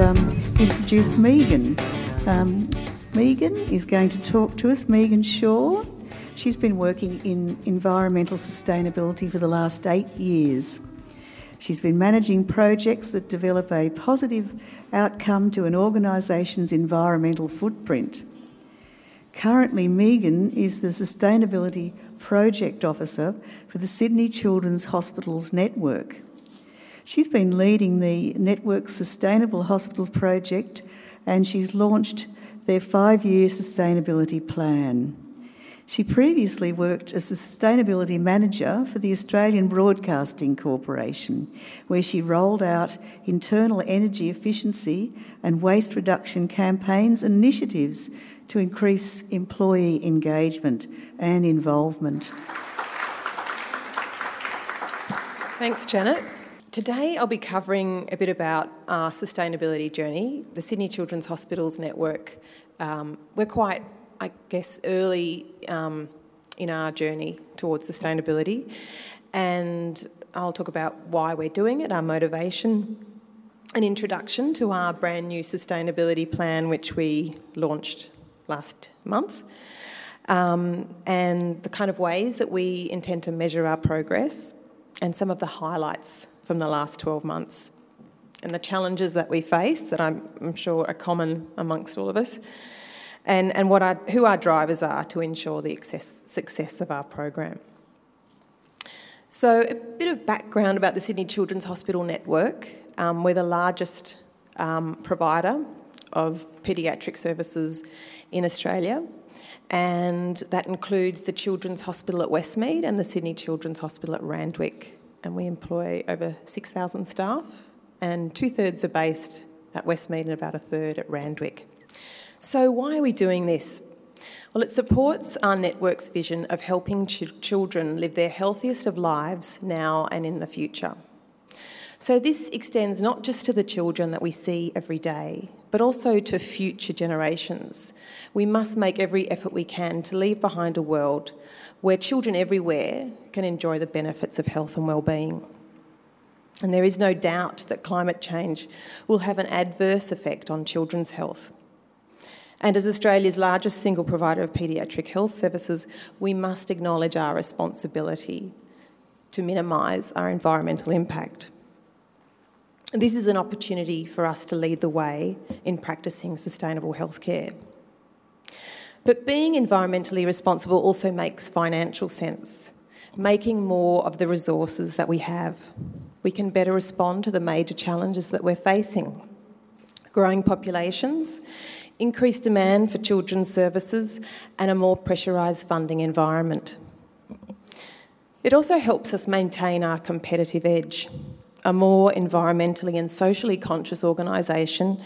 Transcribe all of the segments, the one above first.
um, introduce Megan. Um, Megan is going to talk to us, Megan Shaw. She's been working in environmental sustainability for the last eight years. She's been managing projects that develop a positive outcome to an organisation's environmental footprint. Currently, Megan is the Sustainability Project Officer for the Sydney Children's Hospitals Network. She's been leading the Network Sustainable Hospitals project and she's launched their five year sustainability plan. She previously worked as a sustainability manager for the Australian Broadcasting Corporation, where she rolled out internal energy efficiency and waste reduction campaigns and initiatives to increase employee engagement and involvement. Thanks, Janet. Today I'll be covering a bit about our sustainability journey, the Sydney Children's Hospitals Network. Um, we're quite I guess, early um, in our journey towards sustainability. And I'll talk about why we're doing it, our motivation, an introduction to our brand new sustainability plan, which we launched last month, um, and the kind of ways that we intend to measure our progress, and some of the highlights from the last 12 months, and the challenges that we face that I'm, I'm sure are common amongst all of us and, and what our, who our drivers are to ensure the success, success of our program. So, a bit of background about the Sydney Children's Hospital Network. Um, we're the largest um, provider of paediatric services in Australia, and that includes the Children's Hospital at Westmead and the Sydney Children's Hospital at Randwick. And we employ over 6,000 staff, and two thirds are based at Westmead and about a third at Randwick. So, why are we doing this? Well, it supports our network's vision of helping ch- children live their healthiest of lives now and in the future. So, this extends not just to the children that we see every day, but also to future generations. We must make every effort we can to leave behind a world where children everywhere can enjoy the benefits of health and well-being. And there is no doubt that climate change will have an adverse effect on children's health. And as Australia's largest single provider of paediatric health services, we must acknowledge our responsibility to minimise our environmental impact. This is an opportunity for us to lead the way in practicing sustainable healthcare. But being environmentally responsible also makes financial sense, making more of the resources that we have. We can better respond to the major challenges that we're facing growing populations increased demand for children's services, and a more pressurised funding environment. It also helps us maintain our competitive edge. A more environmentally and socially conscious organisation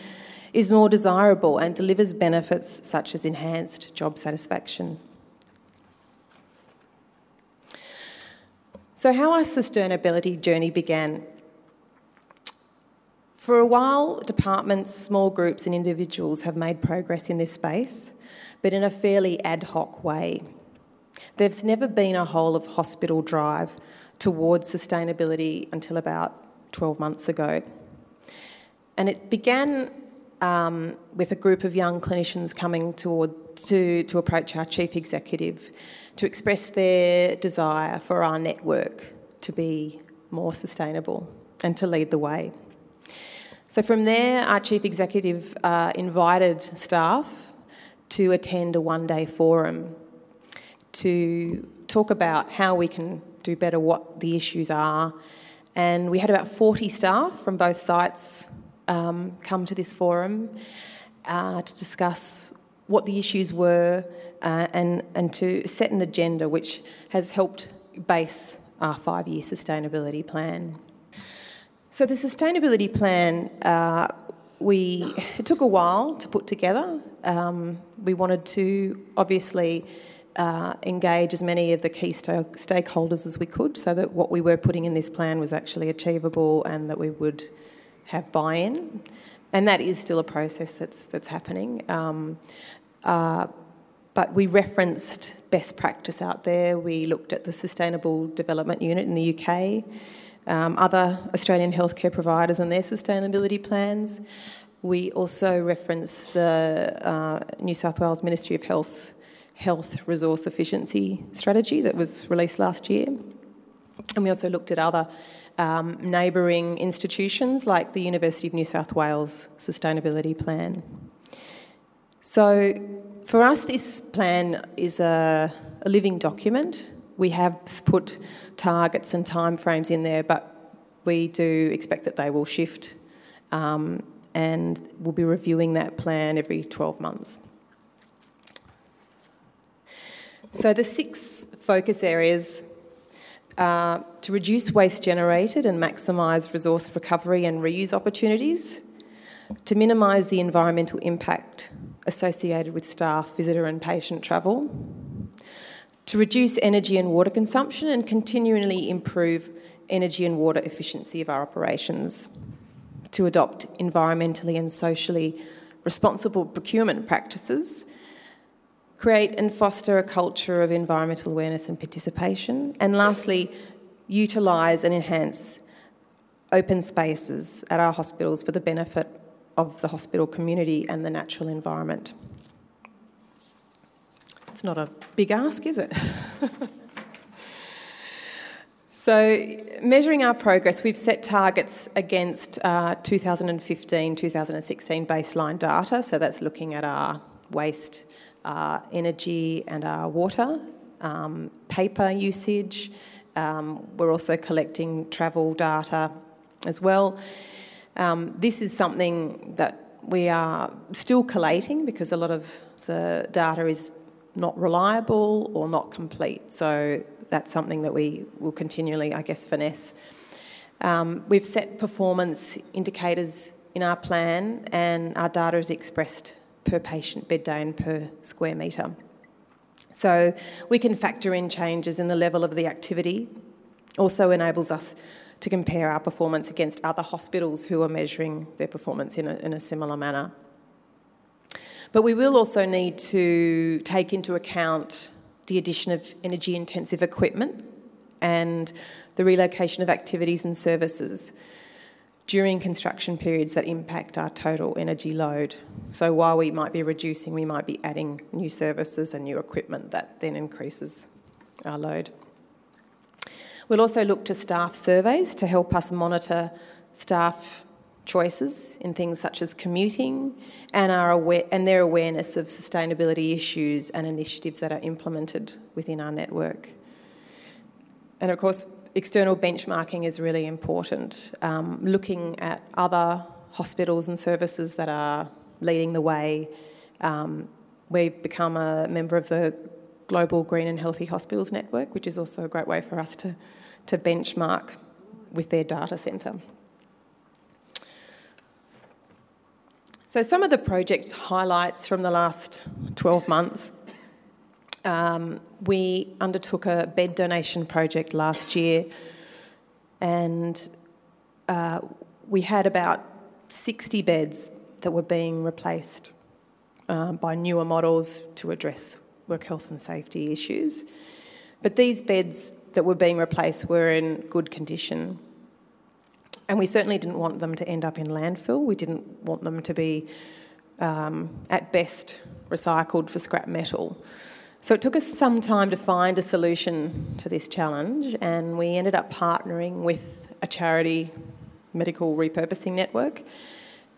is more desirable and delivers benefits such as enhanced job satisfaction. So, how our sustainability journey began for a while, departments, small groups, and individuals have made progress in this space, but in a fairly ad hoc way. There's never been a whole of hospital drive towards sustainability until about 12 months ago. And it began um, with a group of young clinicians coming toward, to, to approach our chief executive to express their desire for our network to be more sustainable and to lead the way. So from there, our chief executive uh, invited staff to attend a one day forum to talk about how we can do better, what the issues are. And we had about 40 staff from both sites um, come to this forum uh, to discuss what the issues were uh, and, and to set an agenda which has helped base our five year sustainability plan. So the sustainability plan, uh, we it took a while to put together. Um, we wanted to obviously uh, engage as many of the key st- stakeholders as we could, so that what we were putting in this plan was actually achievable and that we would have buy-in. And that is still a process that's that's happening. Um, uh, but we referenced best practice out there. We looked at the Sustainable Development Unit in the UK um, other Australian healthcare providers and their sustainability plans. We also reference the uh, New South Wales Ministry of Health Health Resource Efficiency Strategy that was released last year. And we also looked at other um, neighbouring institutions like the University of New South Wales Sustainability Plan. So, for us, this plan is a, a living document. We have put targets and timeframes in there, but we do expect that they will shift um, and we'll be reviewing that plan every 12 months. So, the six focus areas uh, to reduce waste generated and maximise resource recovery and reuse opportunities, to minimise the environmental impact associated with staff, visitor, and patient travel, to reduce energy and water consumption and continually improve energy and water efficiency of our operations, to adopt environmentally and socially responsible procurement practices create and foster a culture of environmental awareness and participation, and lastly, utilise and enhance open spaces at our hospitals for the benefit of the hospital community and the natural environment. It's not a big ask, is it? so, measuring our progress, we've set targets against uh, 2015 2016 baseline data, so that's looking at our waste our energy and our water, um, paper usage. Um, we're also collecting travel data as well. Um, this is something that we are still collating because a lot of the data is not reliable or not complete. So that's something that we will continually, I guess, finesse. Um, we've set performance indicators in our plan, and our data is expressed per patient bed day and per square metre. So we can factor in changes in the level of the activity, also enables us to compare our performance against other hospitals who are measuring their performance in a, in a similar manner. But we will also need to take into account the addition of energy intensive equipment and the relocation of activities and services during construction periods that impact our total energy load. So while we might be reducing, we might be adding new services and new equipment that then increases our load. We'll also look to staff surveys to help us monitor staff choices in things such as commuting and, our aware- and their awareness of sustainability issues and initiatives that are implemented within our network. And of course, external benchmarking is really important. Um, looking at other hospitals and services that are leading the way. Um, we've become a member of the Global Green and Healthy Hospitals Network, which is also a great way for us to, to benchmark with their data centre. So, some of the project highlights from the last 12 months um, we undertook a bed donation project last year, and uh, we had about 60 beds that were being replaced uh, by newer models to address work health and safety issues. But these beds that were being replaced were in good condition. And we certainly didn't want them to end up in landfill. We didn't want them to be, um, at best, recycled for scrap metal. So it took us some time to find a solution to this challenge, and we ended up partnering with a charity medical repurposing network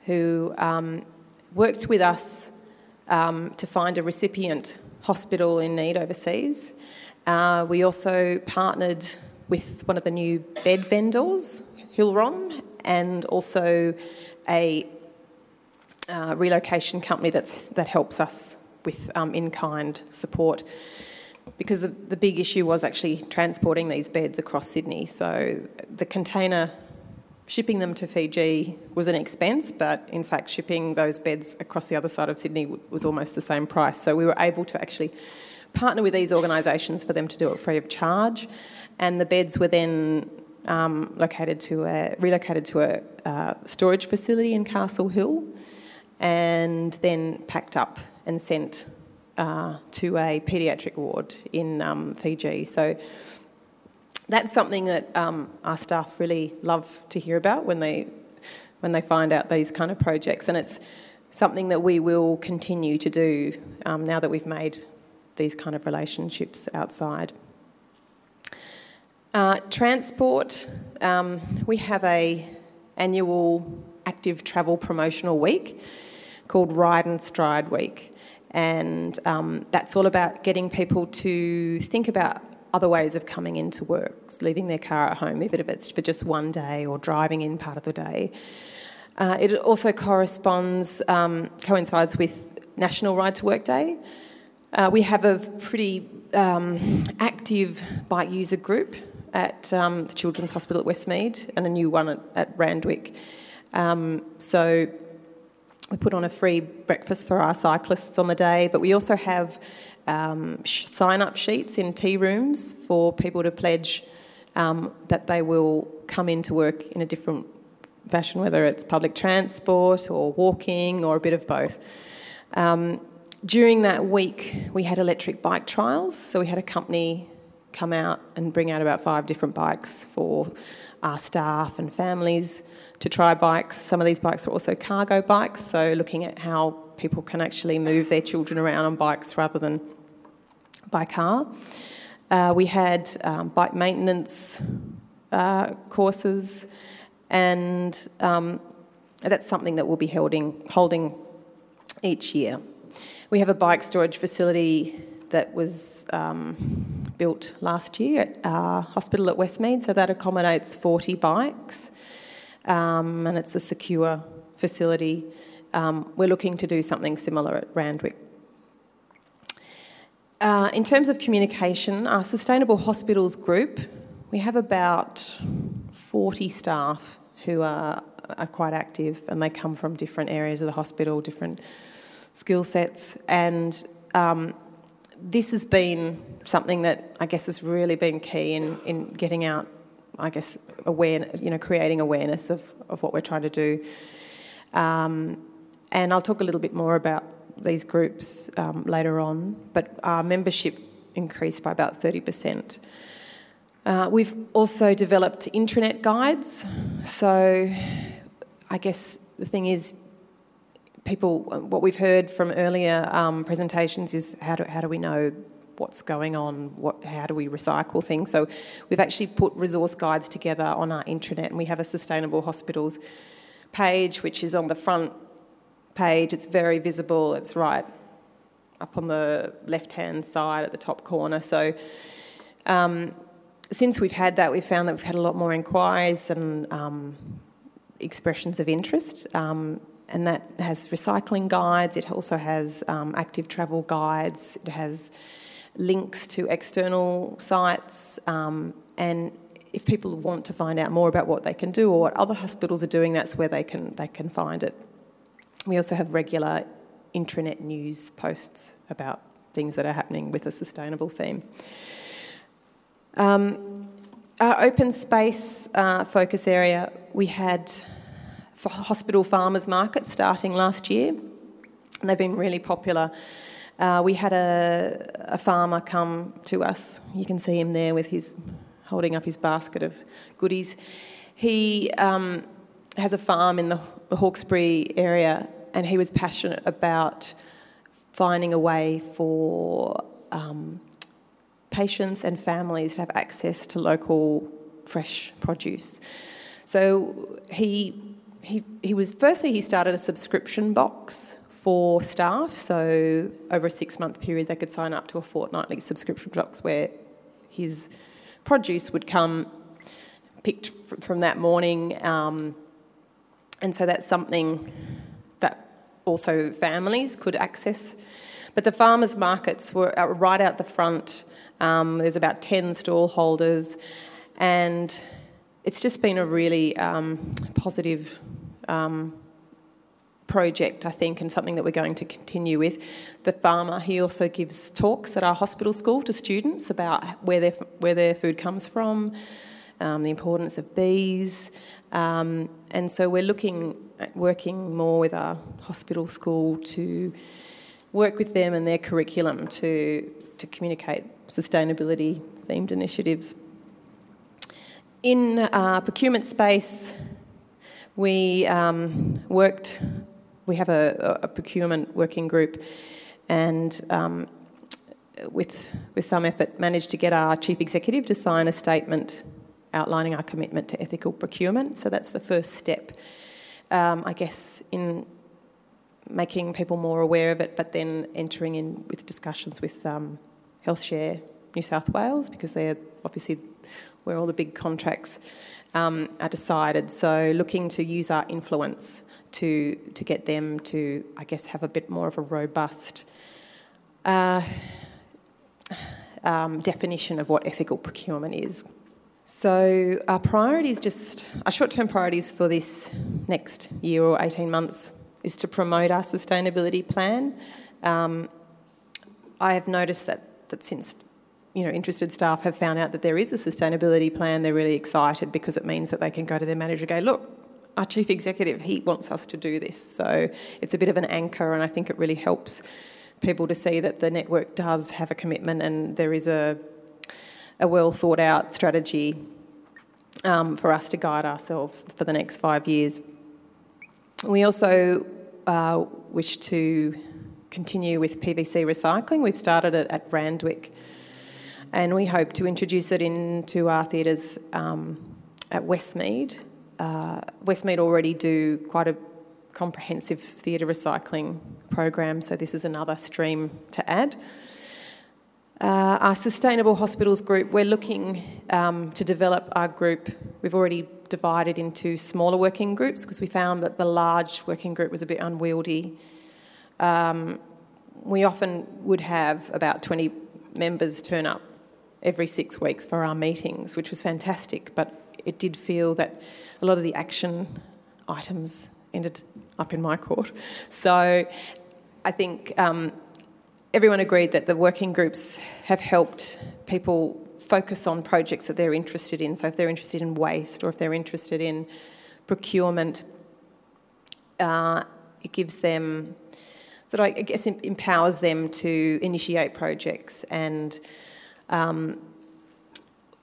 who um, worked with us um, to find a recipient hospital in need overseas. Uh, we also partnered with one of the new bed vendors, Hill-Rom, and also a uh, relocation company that's, that helps us with um, in kind support because the, the big issue was actually transporting these beds across Sydney. So the container, shipping them to Fiji was an expense, but in fact, shipping those beds across the other side of Sydney was almost the same price. So we were able to actually partner with these organisations for them to do it free of charge, and the beds were then um, located to a, relocated to a uh, storage facility in Castle Hill, and then packed up and sent uh, to a paediatric ward in um, Fiji. So that's something that um, our staff really love to hear about when they when they find out these kind of projects, and it's something that we will continue to do um, now that we've made these kind of relationships outside. Uh, transport, um, we have a annual active travel promotional week called Ride and Stride Week, and um, that's all about getting people to think about other ways of coming into work, leaving their car at home, even if it's for just one day or driving in part of the day. Uh, it also corresponds, um, coincides with National Ride to Work Day. Uh, we have a pretty um, active bike user group at um, the Children's Hospital at Westmead and a new one at, at Randwick. Um, so we put on a free breakfast for our cyclists on the day, but we also have um, sign up sheets in tea rooms for people to pledge um, that they will come into work in a different fashion, whether it's public transport or walking or a bit of both. Um, during that week, we had electric bike trials. So we had a company come out and bring out about five different bikes for our staff and families to try bikes. Some of these bikes are also cargo bikes, so looking at how people can actually move their children around on bikes rather than by car. Uh, we had um, bike maintenance uh, courses, and um, that's something that we'll be holding, holding each year. We have a bike storage facility that was um, built last year at our hospital at Westmead, so that accommodates 40 bikes um, and it's a secure facility. Um, we're looking to do something similar at Randwick. Uh, in terms of communication, our Sustainable Hospitals group, we have about 40 staff who are, are quite active and they come from different areas of the hospital, different skill sets, and um, this has been something that I guess has really been key in, in getting out I guess, aware, you know, creating awareness of, of what we're trying to do. Um, and I'll talk a little bit more about these groups um, later on, but our membership increased by about 30%. Uh, we've also developed intranet guides. So I guess the thing is, people, what we've heard from earlier um, presentations is how do, how do we know what's going on, what, how do we recycle things. So we've actually put resource guides together on our intranet and we have a Sustainable Hospitals page which is on the front page. It's very visible, it's right up on the left hand side at the top corner. So um, since we've had that, we've found that we've had a lot more inquiries and um, expressions of interest. Um, and that has recycling guides, it also has um, active travel guides, it has links to external sites, um, and if people want to find out more about what they can do or what other hospitals are doing, that's where they can they can find it. We also have regular intranet news posts about things that are happening with a sustainable theme. Um, our open space uh, focus area, we had for hospital farmers markets starting last year, and they've been really popular. Uh, we had a, a farmer come to us. You can see him there with his holding up his basket of goodies. He um, has a farm in the Hawkesbury area, and he was passionate about finding a way for um, patients and families to have access to local fresh produce. So he he he was firstly he started a subscription box for staff. So over a six month period, they could sign up to a fortnightly subscription box where his produce would come picked from that morning. Um, and so that's something that also families could access. But the farmers' markets were right out the front. Um, there's about 10 stall holders, and it's just been a really um, positive um, project, I think, and something that we're going to continue with. The farmer, he also gives talks at our hospital school to students about where their, where their food comes from, um, the importance of bees. Um, and so we're looking at working more with our hospital school to work with them and their curriculum to, to communicate sustainability themed initiatives. In uh, procurement space, We um, worked, we have a, a, procurement working group, and um, with, with some effort, managed to get our chief executive to sign a statement outlining our commitment to ethical procurement. So that's the first step, um, I guess, in making people more aware of it, but then entering in with discussions with um, HealthShare New South Wales because they're obviously where all the big contracts um, are decided. So looking to use our influence to to get them to, I guess, have a bit more of a robust. Uh, um, definition of what ethical procurement is. So, our priorities, just our short term priorities for this next year or 18 months, is to promote our sustainability plan. Um, I have noticed that, that since you know, interested staff have found out that there is a sustainability plan, they're really excited because it means that they can go to their manager and go, look, our chief executive, he wants us to do this. So it's a bit of an anchor, and I think it really helps people to see that the network does have a commitment and there is a, a well thought out strategy um, for us to guide ourselves for the next five years. We also uh, wish to continue with PVC recycling. We've started it at Randwick and we hope to introduce it into our theatres um, at Westmead. Uh, Westmead already do quite a comprehensive theatre recycling program, so this is another stream to add. Uh, our Sustainable Hospitals group, we're looking um, to develop our group. We've already divided into smaller working groups because we found that the large working group was a bit unwieldy. Um, we often would have about 20 members turn up every six weeks for our meetings, which was fantastic, but it did feel that a lot of the action items ended up in my court. So I think um, everyone agreed that the working groups have helped people focus on projects that they're interested in. So if they're interested in waste or if they're interested in procurement, uh, it gives them, of, I guess, empowers them to initiate projects. And um,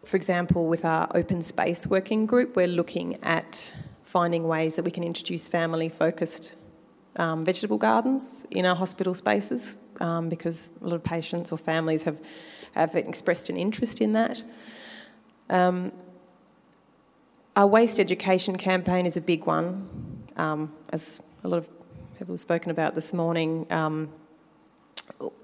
for example, with our open space working group, we're looking at finding ways that we can introduce family focused um, vegetable gardens in our hospital spaces um, because a lot of patients or families have, have expressed an interest in that. Um, our waste education campaign is a big one, um, as a lot of people have spoken about this morning. Um,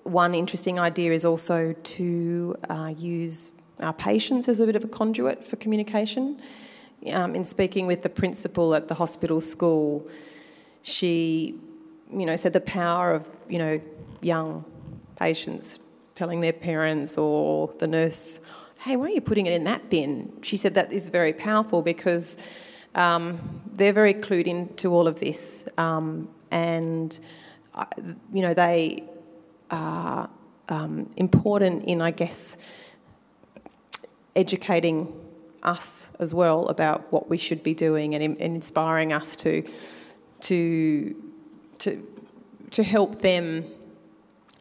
one interesting idea is also to uh, use our patients as a bit of a conduit for communication um, in speaking with the principal at the hospital school, she, you know, said the power of, you know, young patients telling their parents or the nurse, hey, why are you putting it in that bin? She said that is very powerful because um, they're very clued into all of this. Um, and, uh, you know, they are um, important in, I guess, educating us as well about what we should be doing and, and inspiring us to, to, to, to help them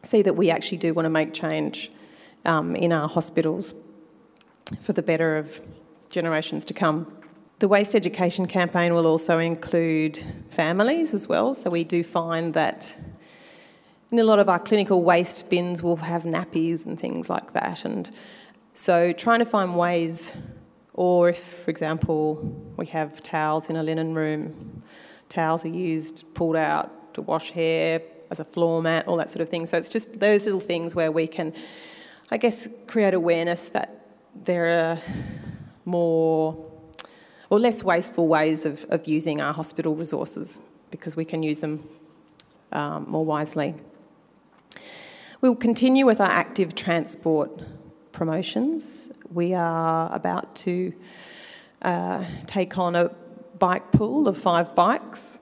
see that we actually do want to make change um, in our hospitals for the better of generations to come. The waste education campaign will also include families as well, so we do find that in a lot of our clinical waste bins we'll have nappies and things like that, and so trying to find ways or if, for example, we have towels in a linen room, towels are used, pulled out to wash hair as a floor mat, all that sort of thing. So it's just those little things where we can, I guess, create awareness that there are more or less wasteful ways of, of using our hospital resources because we can use them um, more wisely. We'll continue with our active transport promotions. We are about to uh, take on a bike pool of five bikes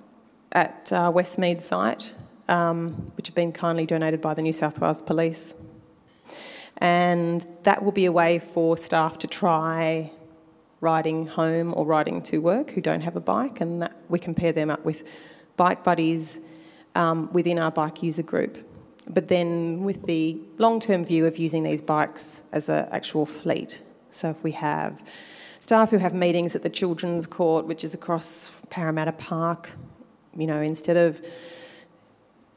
at uh, Westmead site, um, which have been kindly donated by the New South Wales Police. And that will be a way for staff to try riding home or riding to work who don't have a bike, and that we pair them up with bike buddies um, within our bike user group but then with the long term view of using these bikes as an actual fleet. So if we have staff who have meetings at the Children's Court, which is across Parramatta Park, you know, instead of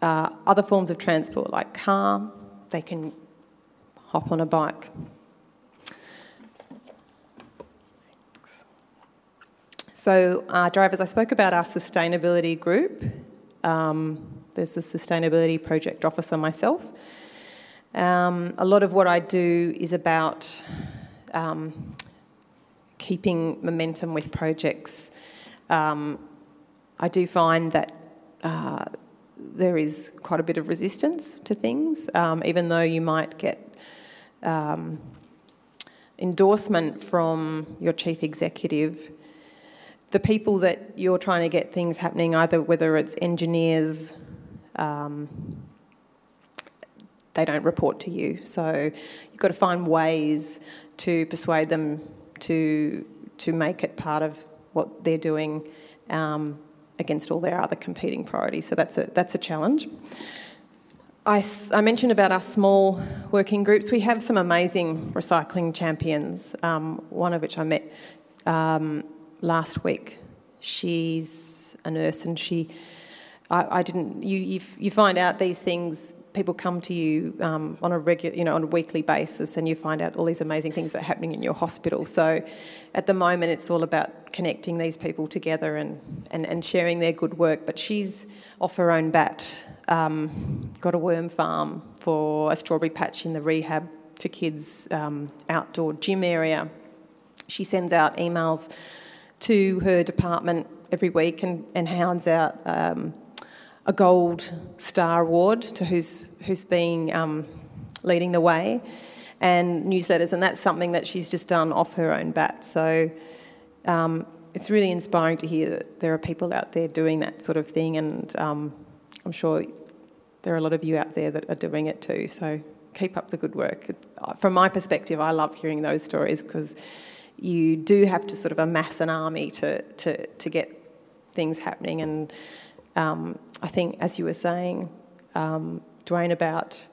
uh, other forms of transport like car, they can hop on a bike. So, uh, drivers, I spoke about our sustainability group. Um, there's a sustainability project officer myself. Um, a lot of what I do is about um, keeping momentum with projects. Um, I do find that uh, there is quite a bit of resistance to things, um, even though you might get um, endorsement from your chief executive the people that you're trying to get things happening, either whether it's engineers, um, they don't report to you. So you've got to find ways to persuade them to to make it part of what they're doing um, against all their other competing priorities. So that's a that's a challenge. I, I mentioned about our small working groups. We have some amazing recycling champions. Um, one of which I met um, last week. She's a nurse, and she, I, I didn't. You, you, you find out these things. People come to you um, on a regular, you know, on a weekly basis, and you find out all these amazing things that are happening in your hospital. So, at the moment, it's all about connecting these people together and and, and sharing their good work. But she's off her own bat, um, got a worm farm for a strawberry patch in the rehab to kids um, outdoor gym area. She sends out emails to her department every week and, and hands out um, a gold star award to who's who's been um, leading the way and newsletters and that's something that she's just done off her own bat so um, it's really inspiring to hear that there are people out there doing that sort of thing and um, I'm sure there are a lot of you out there that are doing it too so keep up the good work from my perspective I love hearing those stories because you do have to sort of amass an army to, to, to get things happening. And um, I think, as you were saying, um, Dwayne, about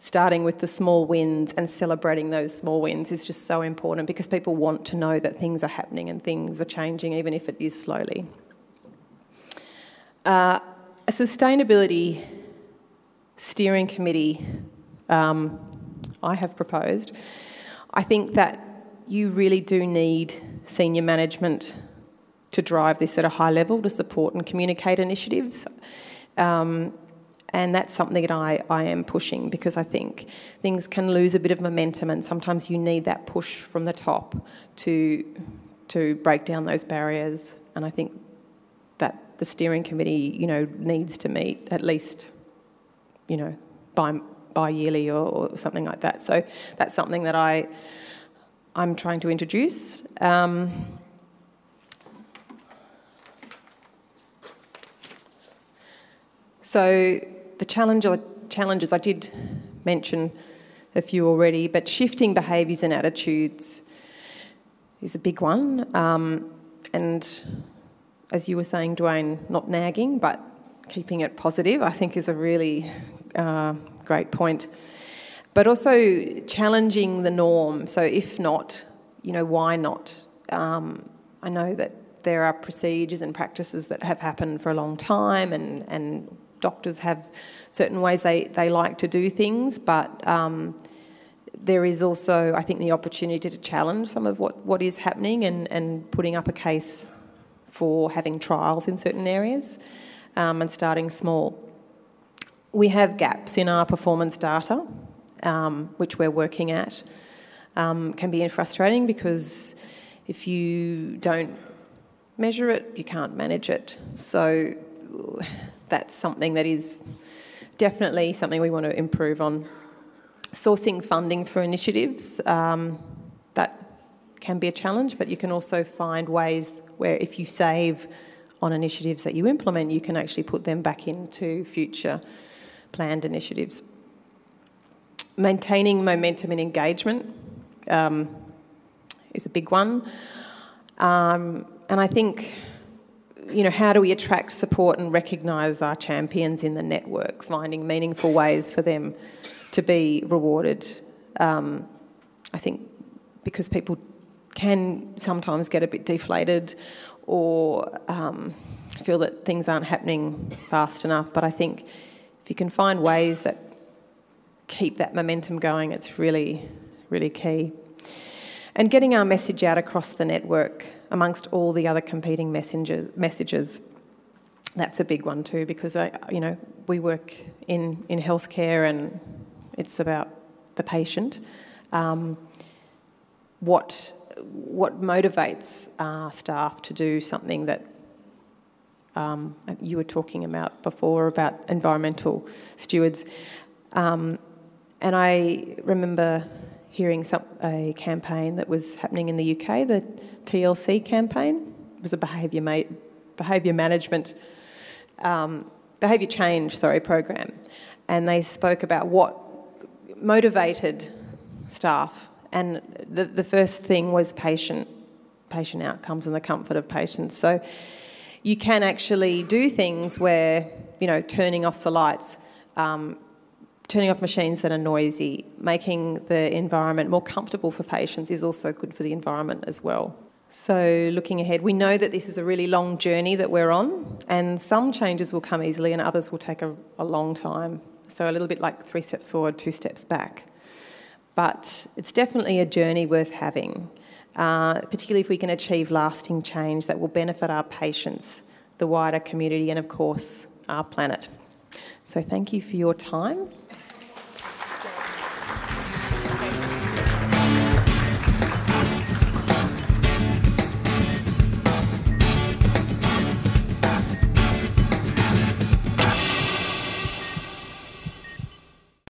starting with the small wins and celebrating those small wins is just so important because people want to know that things are happening and things are changing, even if it is slowly. Uh, a sustainability steering committee um, I have proposed. I think that you really do need senior management to drive this at a high level to support and communicate initiatives. Um, and that's something that I, I am pushing because I think things can lose a bit of momentum and sometimes you need that push from the top to, to break down those barriers. And I think that the steering committee, you know, needs to meet at least, you know, bi, bi-yearly or, or something like that. So that's something that I I'm trying to introduce. Um, so the challenge challenges I did mention a few already, but shifting behaviours and attitudes is a big one. Um, and as you were saying, Dwayne, not nagging, but keeping it positive, I think is a really uh, great point but also challenging the norm. So, if not, you know, why not? Um, I know that there are procedures and practices that have happened for a long time, and, and doctors have certain ways they, they like to do things, but um, there is also, I think, the opportunity to challenge some of what, what is happening and, and putting up a case for having trials in certain areas um, and starting small. We have gaps in our performance data um, which we're working at, um, can be frustrating because if you don't measure it, you can't manage it. So that's something that is definitely something we want to improve on. Sourcing funding for initiatives, um, that can be a challenge, but you can also find ways where if you save on initiatives that you implement, you can actually put them back into future planned initiatives maintaining momentum and engagement um, is a big one. Um, and I think, you know, how do we attract, support, and recognise our champions in the network, finding meaningful ways for them to be rewarded? Um, I think because people can sometimes get a bit deflated or um, feel that things aren't happening fast enough. But I think if you can find ways that keep that momentum going, it's really, really key. And getting our message out across the network amongst all the other competing messenger, messages, that's a big one too, because I, you know, we work in, in healthcare and it's about the patient. Um, what what motivates uh, staff to do something that um, you were talking about before about environmental stewards. Um, and I remember hearing some, a campaign that was happening in the UK, the TLC campaign. It was a behaviour ma- behaviour management um, behaviour change sorry program, and they spoke about what motivated staff and the, the first thing was patient, patient outcomes and the comfort of patients. So you can actually do things where, you know, turning off the lights, um, turning off machines that are noisy, making the environment more comfortable for patients is also good for the environment as well. So, looking ahead, we know that this is a really long journey that we're on, and some changes will come easily and others will take a, a long time. So, a little bit like three steps forward, two steps back but it's definitely a journey worth having, uh, particularly if we can achieve lasting change that will benefit our patients, the wider community, and of course, our planet. So, thank you for your time.